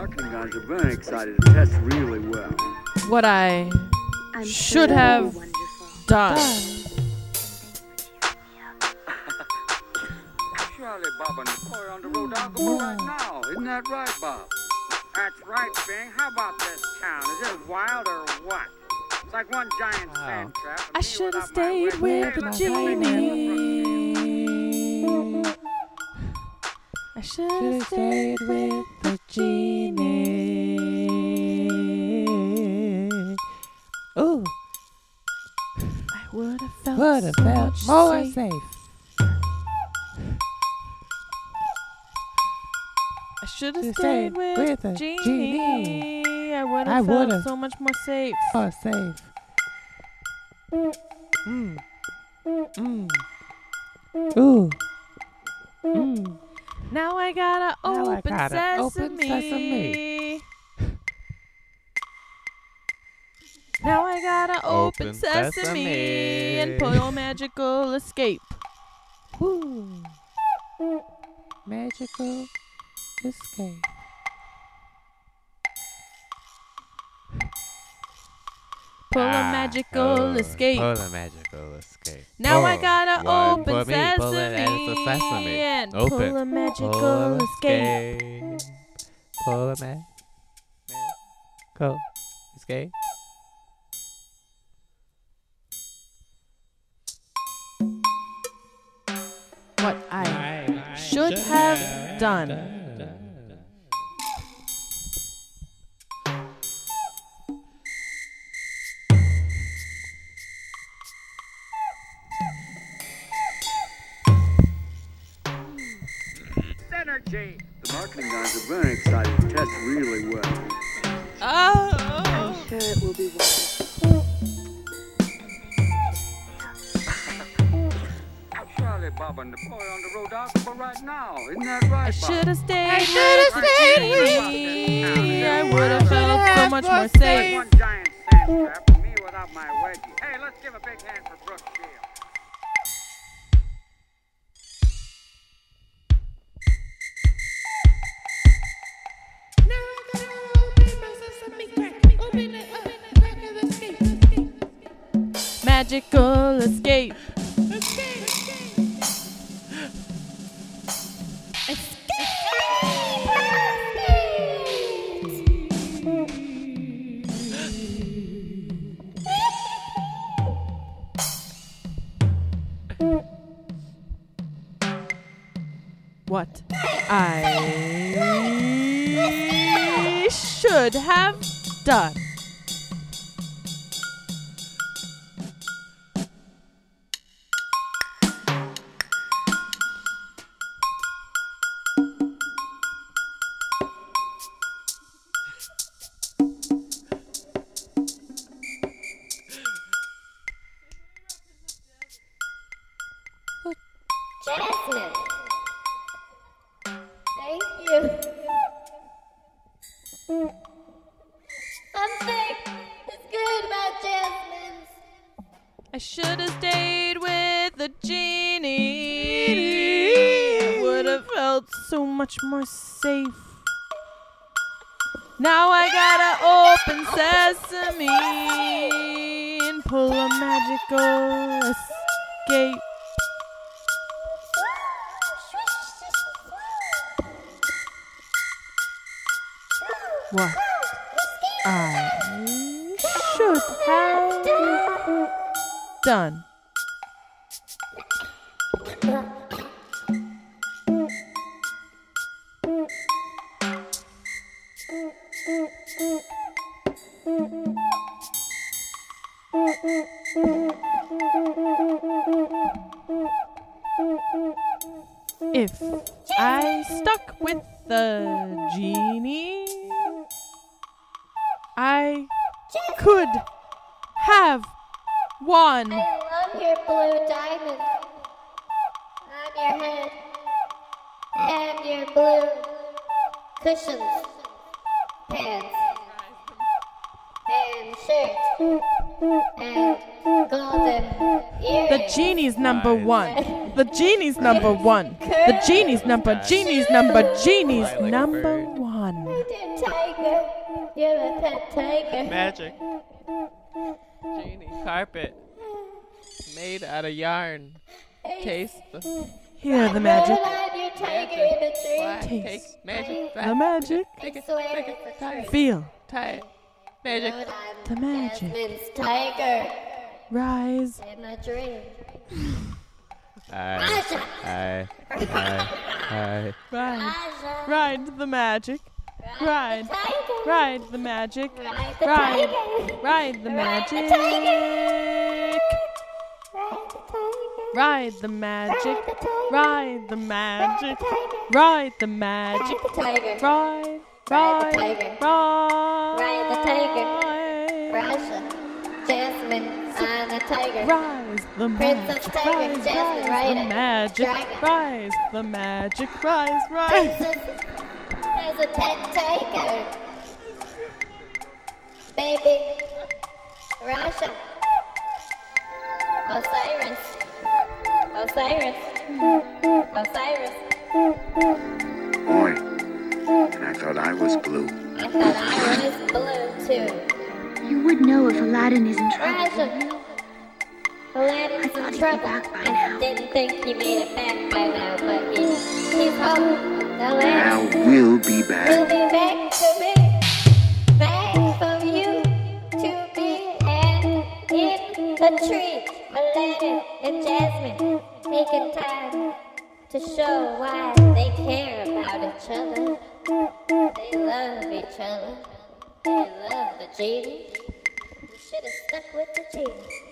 marketing guys are very excited. The test really well. what I I'm Should so have wonderful. done. Charlie, Bob, and the boy on the road alcohol right now. Isn't that right, Bob? That's right, Bing. How about this town? Is it wild or what? It's like one giant sand trap. I should have stayed wedgie. with Hey, I should have stayed with the genie. Ooh, I would have felt would have so felt much more safe. safe. I should have stayed stayed with, with the the genie. genie. I would have felt would've. so much more safe. More safe. Mm. Mm. Ooh. Mm. Now I gotta Now I open gotta sesame. open sesame. Now I gotta open, Open sesame, sesame. and pull magical escape. Woo. Magical escape. Pull a Ah, magical oh, escape. Pull a magical escape. Now I gotta one open for me, pull it sesame, a sesame. and Open. pull a magical Pull escape. escape. Pull a ma- magical escape. What I should have done. Synergy. The marketing guys are very excited. The test really well. Oh, oh. I'm sure it will be wonderful. Charlie, Bob, and the boy on the road alcohol right now. Isn't that right, I should have stayed I shoulda stayed with genie. the I would have felt so much more safe. one giant sand trap. and me without my wedgie. Hey, let's give a big hand for Brooks Magical escape. What I should have done. Jasmine. Thank you. Something is good about Jasmine's. I should have stayed with the genie. I would have felt so much more safe. Now I gotta open sesame and pull a magical escape. What I should have done. If I stuck with the genie, could have won. I love your blue diamond on your head and your blue cushions, pants, and shirt, and golden earrings. The genie's number one. The genie's number one. The genie's number. Genie's number. Genie's Fly like a number bird. one. tiger. You're my pet tiger. Magic. Genie. Carpet. Made out of yarn. Taste the Hear the magic. Caroline, your tiger in a tree. What? Taste. Take magic. The magic. Take it. Swear Take it. it's a Tie it. Feel Tie. Magic. The magic. Tiger Rise. in a dream. Aye. Raja, Aye. Aye. Aye. Ride. Ride the magic. Ride. Ride the magic. Ride the Ride. tiger. Ride the magic. Ride the tiger. Ride the magic. Ride the magic. Ride. Ride. Ride the Ride. tiger. Ride. Ride the tiger. Ride. Raja, Jasmine on a tiger. Rise the Princess magic. Tiger, Rise, Jasmine, rise the magic. Dragon. Rise the magic. Rise, rise. Princess has a pet tiger. Baby, Raja, Osiris, Osiris, Osiris. Boy, and I thought I was blue. I thought I was blue too. You would know if Aladdin is in trouble. Raja, Aladdin's thought in he'd be trouble. back by I now. didn't think he made it back by now, but he, he's home. Aladdin. Now we'll be You'll back. be back to me, to show why they care about each other. They love each other. They love the genie. You should have stuck with the genie.